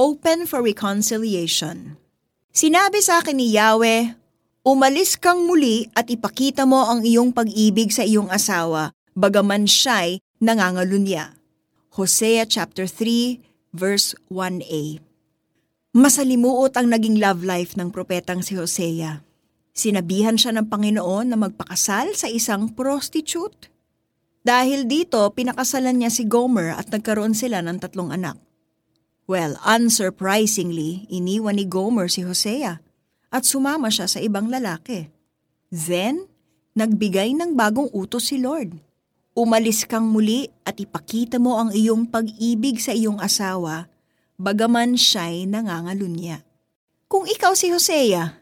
open for reconciliation. Sinabi sa akin ni Yahweh, Umalis kang muli at ipakita mo ang iyong pag-ibig sa iyong asawa, bagaman siya'y nangangalunya. Hosea chapter 3 verse 1a. Masalimuot ang naging love life ng propetang si Hosea. Sinabihan siya ng Panginoon na magpakasal sa isang prostitute. Dahil dito, pinakasalan niya si Gomer at nagkaroon sila ng tatlong anak. Well, unsurprisingly, iniwan ni Gomer si Hosea at sumama siya sa ibang lalaki. Then, nagbigay ng bagong utos si Lord. Umalis kang muli at ipakita mo ang iyong pag-ibig sa iyong asawa, bagaman siya'y nangangalunya. Kung ikaw si Hosea,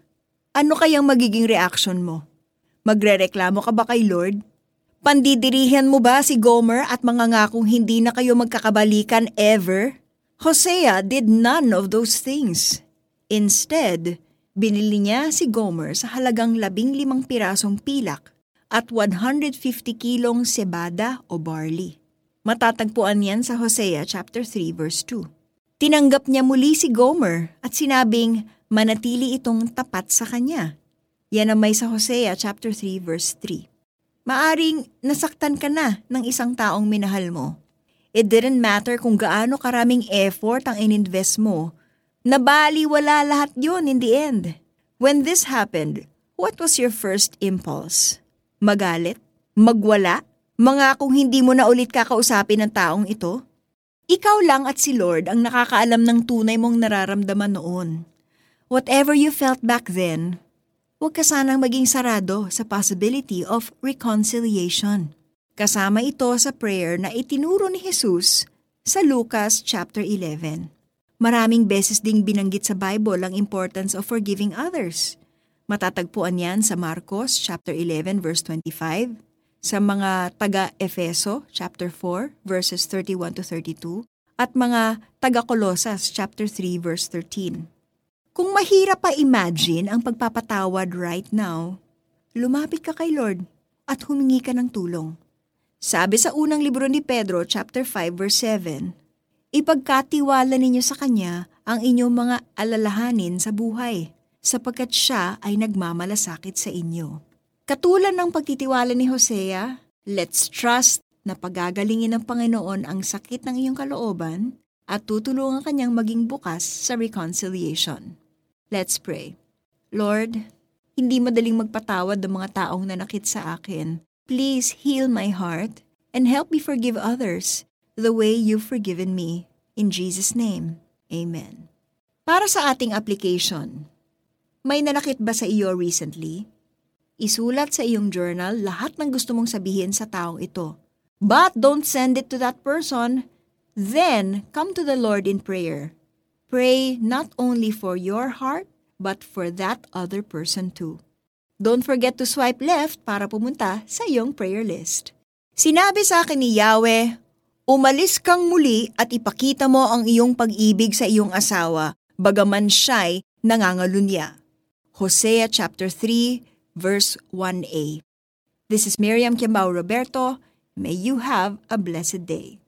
ano kayang magiging reaction mo? Magrereklamo ka ba kay Lord? Pandidirihan mo ba si Gomer at mga ngakong hindi na kayo magkakabalikan ever? Hosea did none of those things. Instead, Binili niya si Gomer sa halagang labing limang pirasong pilak at 150 kilong sebada o barley. Matatagpuan yan sa Hosea chapter 3 verse 2. Tinanggap niya muli si Gomer at sinabing manatili itong tapat sa kanya. Yan ang may sa Hosea chapter 3 verse 3. Maaring nasaktan ka na ng isang taong minahal mo. It didn't matter kung gaano karaming effort ang ininvest mo Nabali wala lahat yun in the end. When this happened, what was your first impulse? Magalit? Magwala? Mga kung hindi mo na ulit kakausapin ng taong ito? Ikaw lang at si Lord ang nakakaalam ng tunay mong nararamdaman noon. Whatever you felt back then, huwag ka sanang maging sarado sa possibility of reconciliation. Kasama ito sa prayer na itinuro ni Jesus sa Lucas chapter 11. Maraming beses ding binanggit sa Bible ang importance of forgiving others. Matatagpuan yan sa Marcos chapter 11 verse 25, sa mga taga-Efeso chapter 4 verses 31 to 32, at mga taga-Kolosas chapter 3 verse 13. Kung mahirap pa imagine ang pagpapatawad right now, lumapit ka kay Lord at humingi ka ng tulong. Sabi sa unang libro ni Pedro chapter 5 verse 7, Ipagkatiwala ninyo sa Kanya ang inyong mga alalahanin sa buhay, sapagkat Siya ay nagmamalasakit sa inyo. Katulad ng pagtitiwala ni Hosea, let's trust na pagagalingin ng Panginoon ang sakit ng iyong kalooban at tutulungan kanyang maging bukas sa reconciliation. Let's pray. Lord, hindi madaling magpatawad ng mga taong nanakit sa akin. Please heal my heart and help me forgive others the way you've forgiven me. In Jesus' name, Amen. Para sa ating application, may nanakit ba sa iyo recently? Isulat sa iyong journal lahat ng gusto mong sabihin sa taong ito. But don't send it to that person. Then, come to the Lord in prayer. Pray not only for your heart, but for that other person too. Don't forget to swipe left para pumunta sa iyong prayer list. Sinabi sa akin ni Yahweh, Umalis kang muli at ipakita mo ang iyong pag-ibig sa iyong asawa, bagaman siya'y nangangalunya. Hosea chapter 3, verse 1a. This is Miriam Kiambao Roberto. May you have a blessed day.